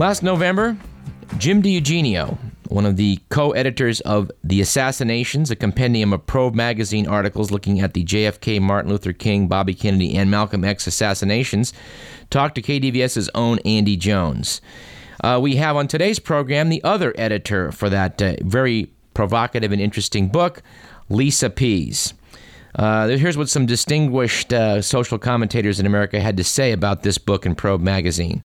Last November, Jim DiEugenio, one of the co editors of The Assassinations, a compendium of Probe magazine articles looking at the JFK, Martin Luther King, Bobby Kennedy, and Malcolm X assassinations, talked to KDVS's own Andy Jones. Uh, we have on today's program the other editor for that uh, very provocative and interesting book, Lisa Pease. Uh, here's what some distinguished uh, social commentators in America had to say about this book in Probe magazine.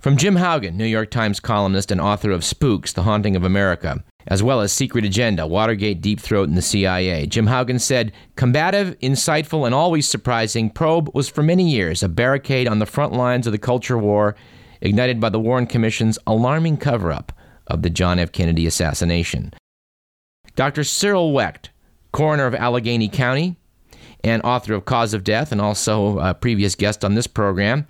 From Jim Hougan, New York Times columnist and author of Spooks, The Haunting of America, as well as Secret Agenda, Watergate, Deep Throat, and the CIA, Jim Hougan said, Combative, insightful, and always surprising, Probe was for many years a barricade on the front lines of the culture war, ignited by the Warren Commission's alarming cover up of the John F. Kennedy assassination. Dr. Cyril Wecht, coroner of Allegheny County and author of Cause of Death, and also a previous guest on this program,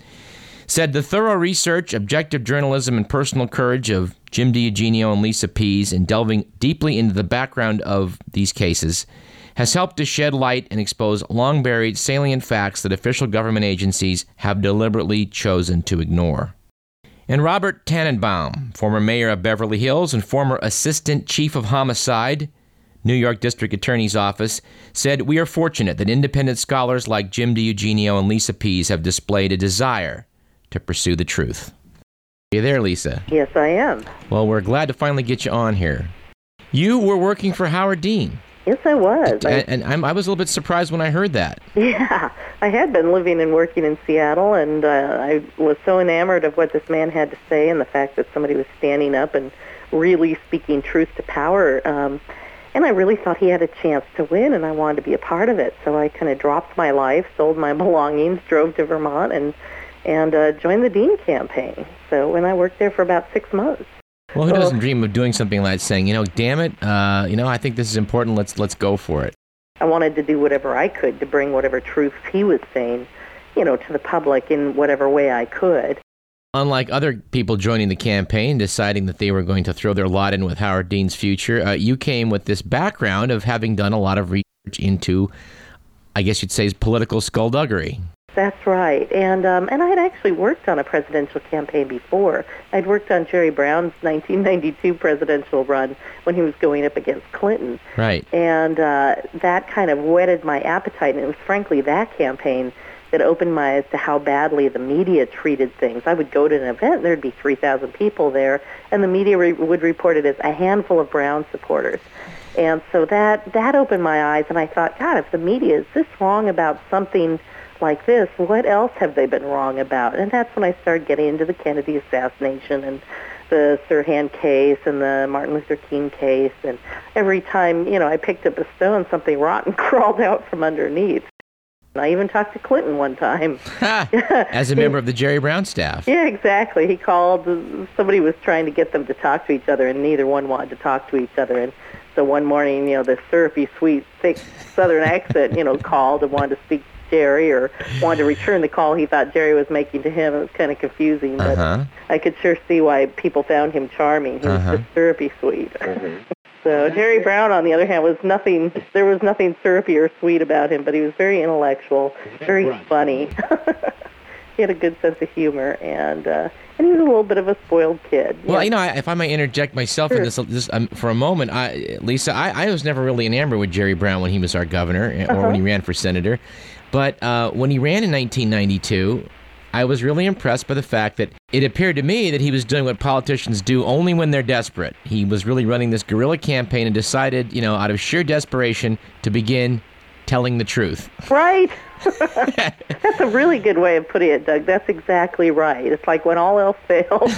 said the thorough research, objective journalism, and personal courage of Jim DiEugenio and Lisa Pease in delving deeply into the background of these cases has helped to shed light and expose long buried salient facts that official government agencies have deliberately chosen to ignore. And Robert Tanenbaum, former mayor of Beverly Hills and former assistant chief of homicide, New York District Attorney's Office, said, We are fortunate that independent scholars like Jim DiEugenio and Lisa Pease have displayed a desire to pursue the truth. Are you there, Lisa? Yes, I am. Well, we're glad to finally get you on here. You were working for Howard Dean. Yes, I was. And, and I was a little bit surprised when I heard that. Yeah, I had been living and working in Seattle, and uh, I was so enamored of what this man had to say and the fact that somebody was standing up and really speaking truth to power. Um, and I really thought he had a chance to win, and I wanted to be a part of it. So I kind of dropped my life, sold my belongings, drove to Vermont, and and uh, joined the Dean campaign. So when I worked there for about six months. Well, who doesn't dream of doing something like saying, you know, damn it, uh, you know, I think this is important. Let's let's go for it. I wanted to do whatever I could to bring whatever truths he was saying, you know, to the public in whatever way I could. Unlike other people joining the campaign, deciding that they were going to throw their lot in with Howard Dean's future, uh, you came with this background of having done a lot of research into, I guess you'd say, political skullduggery. That's right, and um, and I had actually worked on a presidential campaign before. I'd worked on Jerry Brown's 1992 presidential run when he was going up against Clinton. Right. And uh, that kind of whetted my appetite, and it was frankly that campaign that opened my eyes to how badly the media treated things. I would go to an event, and there'd be 3,000 people there, and the media re- would report it as a handful of Brown supporters. And so that that opened my eyes, and I thought, God, if the media is this wrong about something like this, what else have they been wrong about? And that's when I started getting into the Kennedy assassination and the Sirhan case and the Martin Luther King case. And every time, you know, I picked up a stone, something rotten crawled out from underneath. And I even talked to Clinton one time. As a member of the Jerry Brown staff. Yeah, exactly. He called, somebody was trying to get them to talk to each other, and neither one wanted to talk to each other. And so one morning, you know, the syrupy, sweet, thick Southern accent, you know, called and wanted to speak Jerry or wanted to return the call he thought Jerry was making to him. It was kind of confusing, but Uh-huh. I could sure see why people found him charming. He was Uh-huh. just syrupy sweet. so Jerry Brown, on the other hand, was nothing. There was nothing syrupy or sweet about him, but he was very intellectual, very funny. he had a good sense of humor, and uh, and he was a little bit of a spoiled kid. Well, you know, I- if I might interject myself in this, this um, for a moment, I, Lisa, I, I was never really enamored with Jerry Brown when he was our governor eh, or when he ran for senator. But uh, when he ran in 1992, I was really impressed by the fact that it appeared to me that he was doing what politicians do only when they're desperate. He was really running this guerrilla campaign and decided, you know, out of sheer desperation to begin telling the truth. Right. That's a really good way of putting it, Doug. That's exactly right. It's like when all else fails,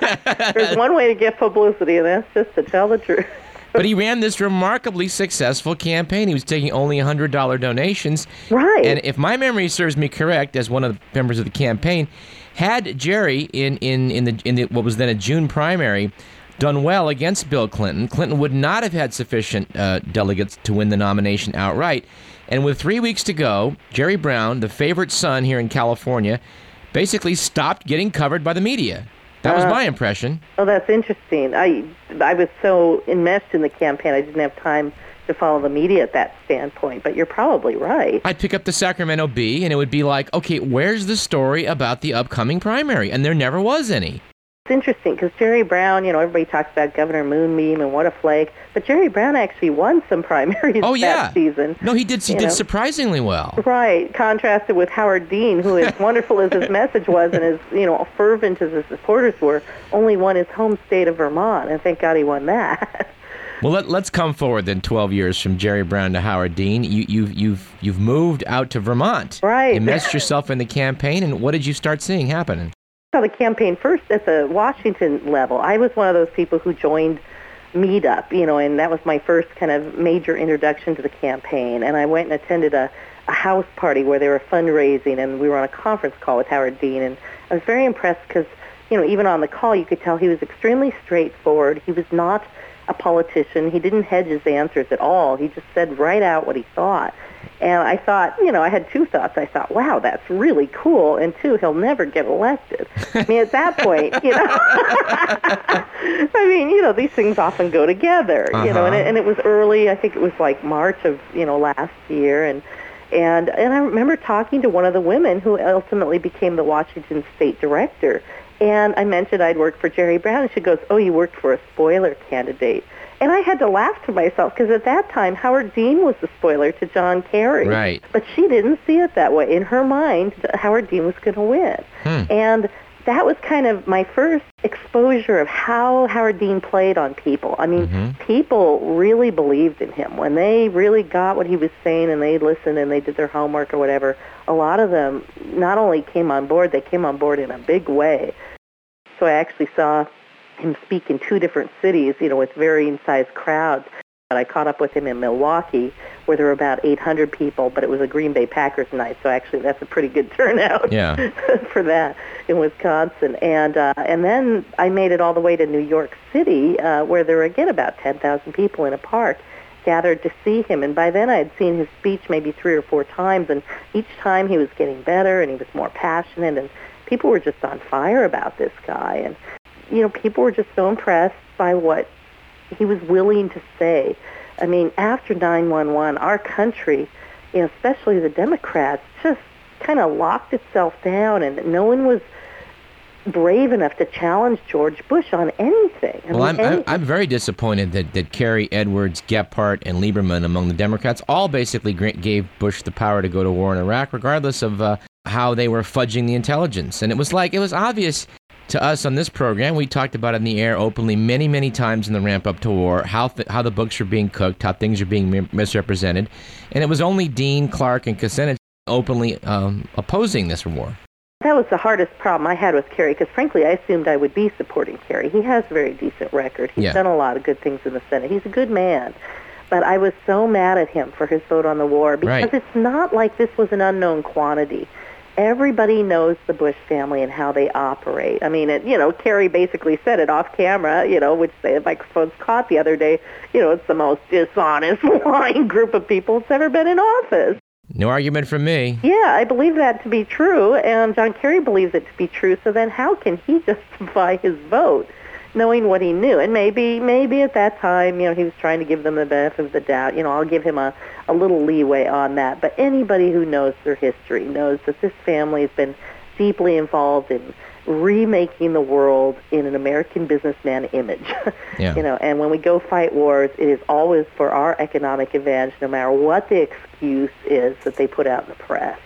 there's one way to get publicity, and that's just to tell the truth. But he ran this remarkably successful campaign. He was taking only $100 donations. Right. And if my memory serves me correct, as one of the members of the campaign, had Jerry in, in, in, the, in the, what was then a June primary done well against Bill Clinton, Clinton would not have had sufficient uh, delegates to win the nomination outright. And with three weeks to go, Jerry Brown, the favorite son here in California, basically stopped getting covered by the media. That was uh, my impression. Oh, that's interesting. I I was so enmeshed in the campaign, I didn't have time to follow the media at that standpoint. But you're probably right. I'd pick up the Sacramento Bee and it would be like, okay, where's the story about the upcoming primary? And there never was any. It's interesting because Jerry Brown, you know, everybody talks about Governor Moonbeam and what a flake, but Jerry Brown actually won some primaries oh, yeah. that season. No, he did. He did know. surprisingly well. Right, contrasted with Howard Dean, who, as wonderful as his message was and as you know fervent as his supporters were, only won his home state of Vermont, and thank God he won that. Well, let, us come forward then. Twelve years from Jerry Brown to Howard Dean, you, you've you've you've moved out to Vermont. Right. Immersed yourself in the campaign, and what did you start seeing happen? Saw the campaign first at the Washington level. I was one of those people who joined Meetup, you know, and that was my first kind of major introduction to the campaign. And I went and attended a, a house party where they were fundraising, and we were on a conference call with Howard Dean. And I was very impressed because, you know, even on the call, you could tell he was extremely straightforward. He was not a politician. He didn't hedge his answers at all. He just said right out what he thought. And I thought, you know, I had two thoughts. I thought, wow, that's really cool. And two, he'll never get elected. I mean, at that point, you know, I mean, you know, these things often go together, uh-huh. you know, and it, and it was early. I think it was like March of, you know, last year. And, and, and I remember talking to one of the women who ultimately became the Washington state director. And I mentioned I'd worked for Jerry Brown, and she goes, oh, you worked for a spoiler candidate. And I had to laugh to myself because at that time Howard Dean was the spoiler to John Kerry. Right. But she didn't see it that way. In her mind, Howard Dean was going to win. Hmm. And that was kind of my first exposure of how Howard Dean played on people. I mean, mm-hmm. people really believed in him. When they really got what he was saying and they listened and they did their homework or whatever, a lot of them not only came on board, they came on board in a big way. So I actually saw him speak in two different cities, you know, with varying sized crowds. But I caught up with him in Milwaukee, where there were about 800 people, but it was a Green Bay Packers night, so actually that's a pretty good turnout yeah. for that in Wisconsin. And uh, and then I made it all the way to New York City, uh, where there were again about 10,000 people in a park gathered to see him. And by then I had seen his speech maybe three or four times, and each time he was getting better and he was more passionate, and people were just on fire about this guy. And you know, people were just so impressed by what he was willing to say. I mean, after 911, our country, you know, especially the Democrats, just kind of locked itself down, and no one was brave enough to challenge George Bush on anything. I well, mean, I'm, anything. I'm very disappointed that, that Kerry, Edwards, Gephardt, and Lieberman among the Democrats all basically gave Bush the power to go to war in Iraq, regardless of uh, how they were fudging the intelligence. And it was like, it was obvious to us on this program. We talked about it in the air openly many, many times in the ramp up to war, how, th- how the books are being cooked, how things are being mi- misrepresented. And it was only Dean, Clark, and Kucinich openly um, opposing this war. That was the hardest problem I had with Kerry because, frankly, I assumed I would be supporting Kerry. He has a very decent record. He's yeah. done a lot of good things in the Senate. He's a good man. But I was so mad at him for his vote on the war because right. it's not like this was an unknown quantity everybody knows the Bush family and how they operate. I mean, it, you know, Kerry basically said it off camera, you know, which the microphones caught the other day. You know, it's the most dishonest, lying group of people that's ever been in office. No argument from me. Yeah, I believe that to be true, and John Kerry believes it to be true. So then, how can he justify his vote? Knowing what he knew. And maybe, maybe at that time, you know, he was trying to give them the benefit of the doubt. You know, I'll give him a, a little leeway on that. But anybody who knows their history knows that this family has been deeply involved in remaking the world in an American businessman image. Yeah. you know, and when we go fight wars, it is always for our economic advantage, no matter what the excuse is that they put out in the press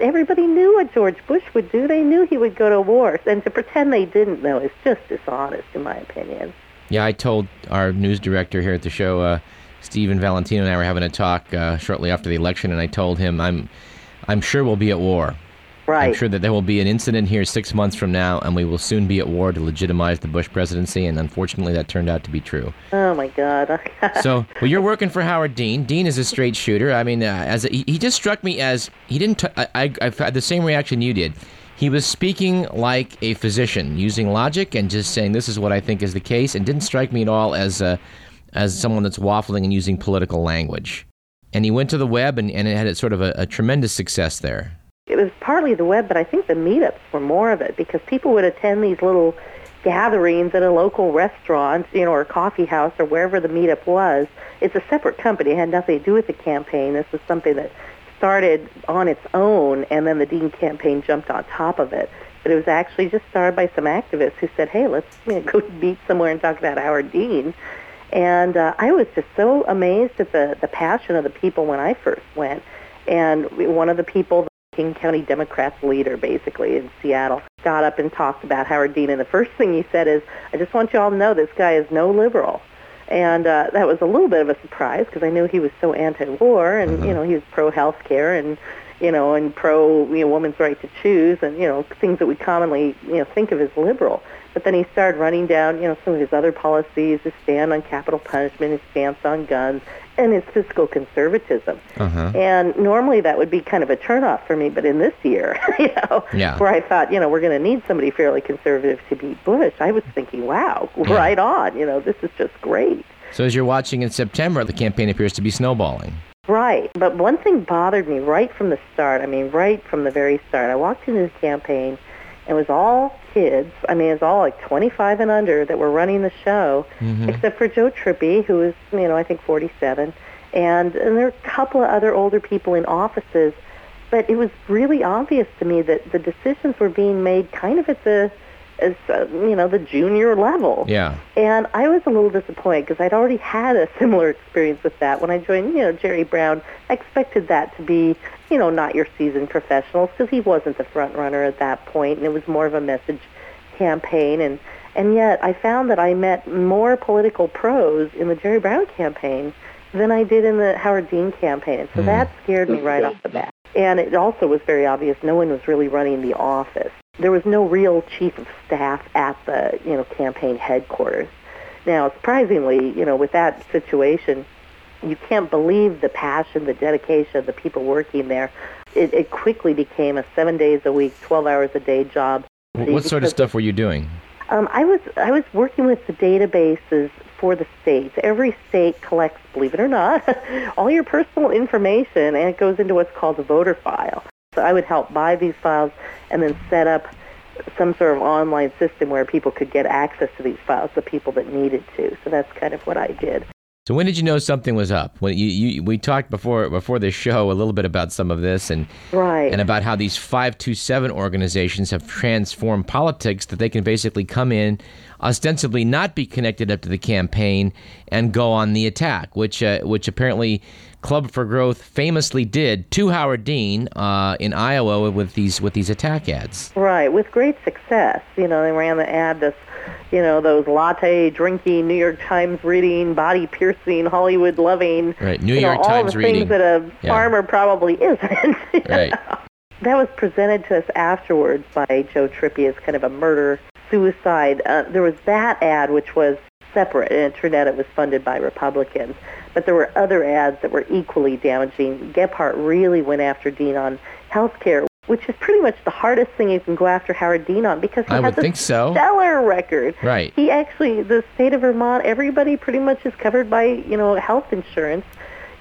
everybody knew what George Bush would do. They knew he would go to war. And to pretend they didn't know is just dishonest, in my opinion. Yeah, I told our news director here at the show, uh, Stephen Valentino, and I were having a talk uh, shortly after the election, and I told him, I'm, I'm sure we'll be at war. Right. I'm sure that there will be an incident here six months from now, and we will soon be at war to legitimize the Bush presidency. And unfortunately, that turned out to be true. Oh my God! so, well, you're working for Howard Dean. Dean is a straight shooter. I mean, uh, as a, he, he, just struck me as he didn't. T- I, I, I've had the same reaction you did. He was speaking like a physician, using logic and just saying this is what I think is the case, and didn't strike me at all as a, as someone that's waffling and using political language. And he went to the web and, and it had a, sort of a, a tremendous success there it was partly the web, but I think the meetups were more of it because people would attend these little gatherings at a local restaurant, you know, or coffee house or wherever the meetup was. It's a separate company. It had nothing to do with the campaign. This was something that started on its own, and then the Dean campaign jumped on top of it. but it was actually just started by some activists who said, "Hey, let's you know, go meet somewhere and talk about Howard Dean." And uh, I was just so amazed at the the passion of the people when I first went. And one of the people, King County Democrats leader, basically in Seattle, got up and talked about Howard Dean. And the first thing he said is, "I just want you all to know this guy is no liberal." And uh, that was a little bit of a surprise because I knew he was so anti-war, and Mhm. you know he was pro-health care and you know and pro you know woman's right to choose, and you know things that we commonly you know think of as liberal. But then he started running down you know some of his other policies, his stand on capital punishment, his stance on guns, and his fiscal conservatism. Uh-huh. And normally that would be kind of a turnoff for me, but in this year, you know, Yeah. where I thought, you know, we're going to need somebody fairly conservative to beat Bush, I was thinking, wow, Yeah. right on. You know, this is just great. So as you're watching in September, the campaign appears to be snowballing. Right. But one thing bothered me right from the start. I mean, right from the very start. I walked into the campaign it was all kids. I mean, it was all like 25 and under that were running the show, Mhm. except for Joe Trippi, who was, you know, I think 47. And, and there were a couple of other older people in offices. But it was really obvious to me that the decisions were being made kind of at the, as, uh, you know, the junior level. Yeah. And I was a little disappointed because I'd already had a similar experience with that when I joined, you know, Jerry Brown. I expected that to be, you know, not your seasoned professionals because he wasn't the front runner at that point, and it was more of a message campaign. And and yet I found that I met more political pros in the Jerry Brown campaign than I did in the Howard Dean campaign. And so Hmm. that scared me right off the bat. And it also was very obvious no one was really running the office. There was no real chief of staff at the, you know, campaign headquarters. Now, surprisingly, you know, with that situation, you can't believe the passion, the dedication of the people working there. It, it quickly became a seven days a week, 12 hours a day job. What sort of stuff were you doing? um, I was I was working with the databases for the states. Every state collects, believe it or not, all your personal information, and it goes into what's called a voter file. So I would help buy these files and then set up some sort of online system where people could get access to these files, the people that needed to. So that's kind of what I did. So when did you know something was up? When you, you we talked before before this show a little bit about some of this and Right. and about how these 527 organizations have transformed politics that they can basically come in ostensibly not be connected up to the campaign and go on the attack which uh, which apparently Club for Growth famously did to Howard Dean uh, in Iowa with these with these attack ads. Right, with great success. You know, they ran the ad this, you know, those latte drinking, New York Times reading, body piercing, Hollywood loving. Right, New you know, York all Times the reading. things that a Yeah. farmer probably isn't. Right. know. That was presented to us afterwards by Joe Trippi as kind of a murder suicide. Uh, there was that ad which was separate, and it turned out it was funded by Republicans. But there were other ads that were equally damaging. Gephardt really went after Dean on health care, which is pretty much the hardest thing you can go after Howard Dean on because he I has a so. stellar record. Right. He actually, the state of Vermont, everybody pretty much is covered by, you know, health insurance.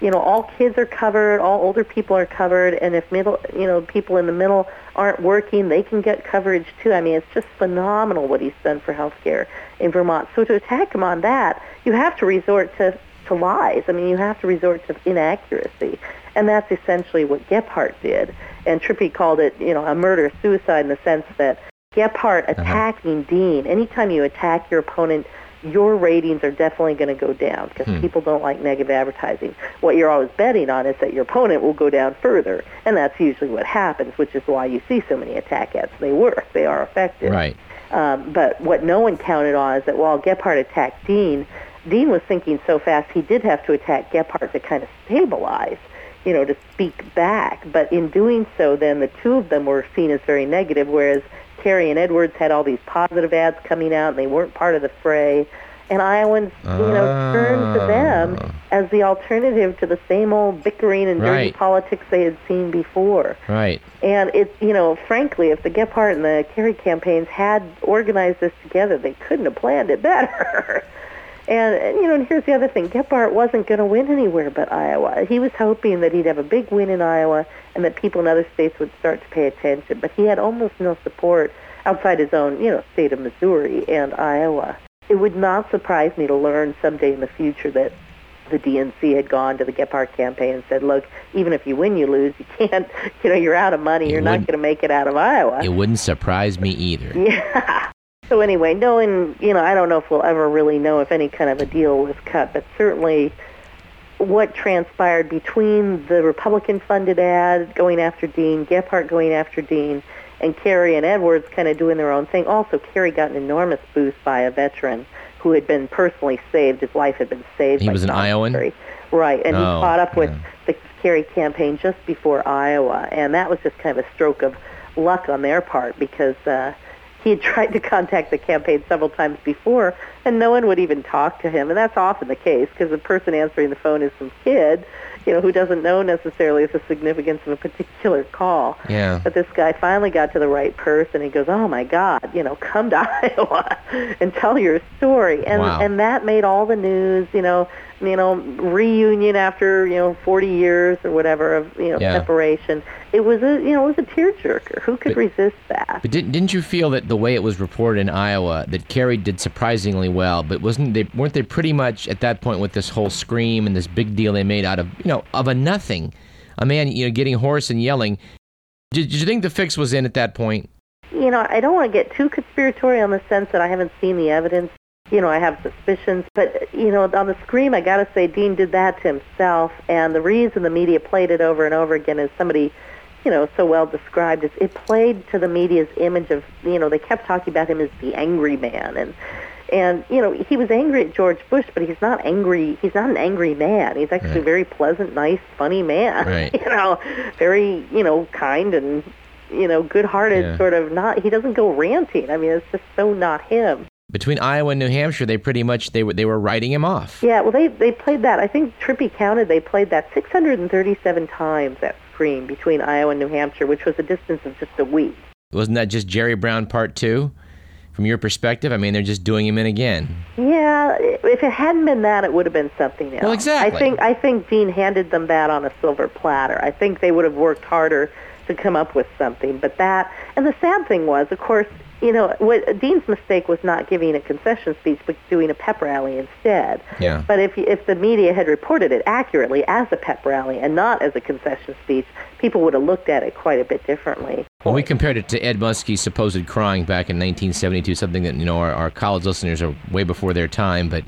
You know, all kids are covered, all older people are covered, and if middle, you know, people in the middle aren't working, they can get coverage too. I mean, it's just phenomenal what he's done for healthcare in Vermont. So to attack him on that, you have to resort to to lies. I mean, you have to resort to inaccuracy, and that's essentially what Gephardt did. And Trippi called it, you know, a murder suicide in the sense that Gephardt attacking Dean. Anytime you attack your opponent, your ratings are definitely going to go down because Hmm. people don't like negative advertising. What you're always betting on is that your opponent will go down further, and that's usually what happens, which is why you see so many attack ads. They work. They are effective. Right. Um, but what no one counted on is that while Gephardt attacked Dean, Dean was thinking so fast he did have to attack Gephardt to kind of stabilize, you know, to speak back. But in doing so, then the two of them were seen as very negative, whereas Kerry and Edwards had all these positive ads coming out, and they weren't part of the fray. And Iowans, you know, turned to them Ah. as the alternative to the same old bickering and dirty Right. politics they had seen before. Right. And it's, you know, frankly, if the Gephardt and the Kerry campaigns had organized this together, they couldn't have planned it better. and, and, you know, and here's the other thing. Gephardt wasn't going to win anywhere but Iowa. He was hoping that he'd have a big win in Iowa and that people in other states would start to pay attention. But he had almost no support outside his own, you know, state of Missouri and Iowa. It would not surprise me to learn someday in the future that the DNC had gone to the Gephardt campaign and said, "Look, even if you win, you lose. You can't. You know, you're out of money. It you're not going to make it out of Iowa." It wouldn't surprise me either. Yeah. So anyway, knowing, you know, I don't know if we'll ever really know if any kind of a deal was cut, but certainly what transpired between the Republican-funded ad going after Dean, Gephardt going after Dean, and Kerry and Edwards kind of doing their own thing. Also, Kerry got an enormous boost by a veteran who had been personally saved. His life had been saved. He was an Iowan? Kerry. Right, and he Oh, caught up with yeah. the Kerry campaign just before Iowa, and that was just kind of a stroke of luck on their part because uh, he had tried to contact the campaign several times before, and no one would even talk to him, and that's often the case because the person answering the phone is some kid, you know, who doesn't know necessarily the significance of a particular call. Yeah. But this guy finally got to the right person. He goes, "Oh my God, you know, come to Iowa and tell your story." And Wow. and that made all the news. You know, you know, reunion after you know 40 years or whatever of you know Yeah. separation. It was a you know it was a tearjerker. Who could But- resist that? But didn't, didn't you feel that the way it was reported in Iowa that Kerry did surprisingly well, but wasn't they weren't they pretty much at that point with this whole scream and this big deal they made out of you know of a nothing, a man you know getting hoarse and yelling. Did, did you think the fix was in at that point? you know, I don't want to get too conspiratorial in the sense that I haven't seen the evidence. You know, I have suspicions, but you know, on the scream, I got to say, Dean did that to himself, and the reason the media played it over and over again is somebody, you know, so well described. Is it played to the media's image of, you know, they kept talking about him as the angry man, and and you know, he was angry at George Bush, but he's not angry. He's not an angry man. He's actually a very pleasant, nice, funny man. Right. you know, very, you know, kind and you know, good-hearted Yeah. sort of not he doesn't go ranting. I mean, it's just so not him. Between Iowa and New Hampshire, they pretty much they were they were writing him off. Yeah, well they they played that. I think Trippi counted they played that 637 times that scream between Iowa and New Hampshire, which was a distance of just a week. Wasn't that just Jerry Brown Part Two? From your perspective, I mean, they're just doing him in again. Yeah, if it hadn't been that, it would have been something else. Well, exactly. I think I think Dean handed them that on a silver platter. I think they would have worked harder to come up with something. But that, and the sad thing was, of course, you know, what Dean's mistake was not giving a concession speech, but doing a pep rally instead. Yeah. But if if the media had reported it accurately as a pep rally and not as a concession speech, people would have looked at it quite a bit differently. When we compared it to Ed Muskie's supposed crying back in 1972, something that you know our, our college listeners are way before their time, but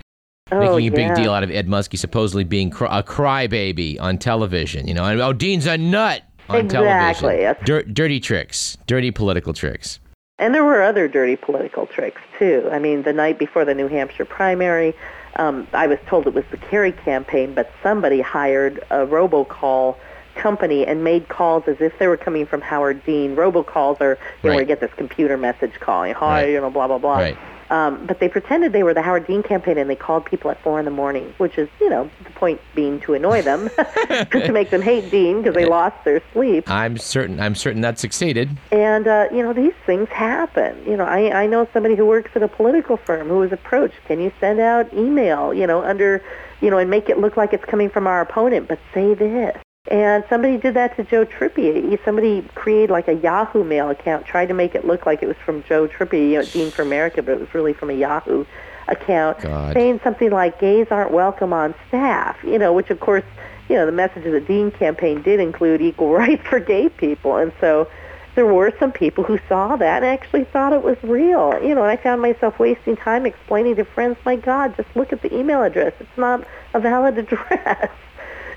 oh, making a big deal out of Ed Muskie supposedly being cry, a crybaby on television. You know, and oh, Dean's a nut on Exactly, television. Dir- dirty tricks, dirty political tricks. And there were other dirty political tricks too. I mean, the night before the New Hampshire primary, um, I was told it was the Kerry campaign, but somebody hired a robocall company and made calls as if they were coming from Howard Dean. Robocalls are you know, where you get this computer message calling, hi, Right. you know, blah blah blah. Right. Um, but they pretended they were the Howard Dean campaign, and they called people at four in the morning, which is, you know, the point being to annoy them, to make them hate Dean because they lost their sleep. I'm certain. I'm certain that succeeded. And uh, you know, these things happen. You know, I I know somebody who works at a political firm who was approached. Can you send out email? You know, under, you know, and make it look like it's coming from our opponent, but say this. And somebody did that to Joe Trippi. Somebody created like a Yahoo mail account, tried to make it look like it was from Joe Trippi, you know, Dean for America, but it was really from a Yahoo account, God. saying something like "gays aren't welcome on staff," you know, which of course, you know, the message of the Dean campaign did include equal rights for gay people, and so there were some people who saw that and actually thought it was real. You know, and I found myself wasting time explaining to friends, "My God, just look at the email address; it's not a valid address."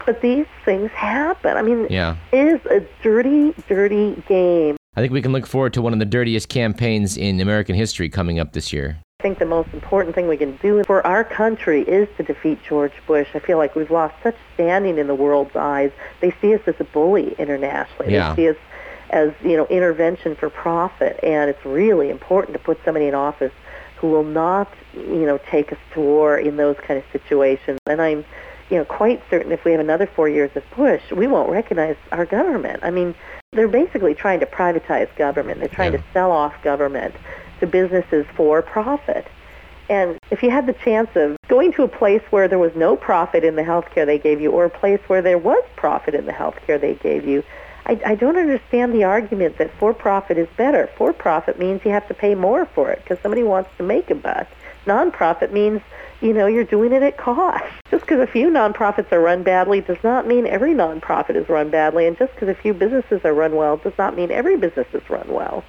But these things happen. I mean, Yeah. it is a dirty, dirty game. I think we can look forward to one of the dirtiest campaigns in American history coming up this year. I think the most important thing we can do for our country is to defeat George Bush. I feel like we've lost such standing in the world's eyes. They see us as a bully internationally. Yeah. They see us as, you know, intervention for profit. And it's really important to put somebody in office who will not, you know, take us to war in those kind of situations. And I'm, you know, quite certain if we have another four years of Bush, we won't recognize our government. I mean, they're basically trying to privatize government. They're trying Yeah. to sell off government to businesses for profit. And if you had the chance of going to a place where there was no profit in the health care they gave you or a place where there was profit in the health care they gave you, I, I don't understand the argument that for-profit is better. For-profit means you have to pay more for it because somebody wants to make a buck. Non-profit means, you know, you're doing it at cost. Just because a few nonprofits are run badly does not mean every nonprofit is run badly, and just because a few businesses are run well does not mean every business is run well.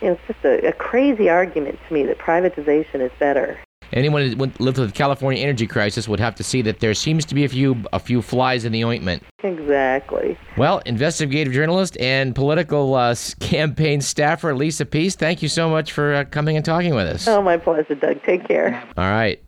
You know, it's just a, a crazy argument to me that privatization is better. Anyone who lived through the California energy crisis would have to see that there seems to be a few a few flies in the ointment. Exactly. Well, investigative journalist and political uh, campaign staffer Lisa Pease, thank you so much for uh, coming and talking with us. Oh, my pleasure, Doug. Take care. All right.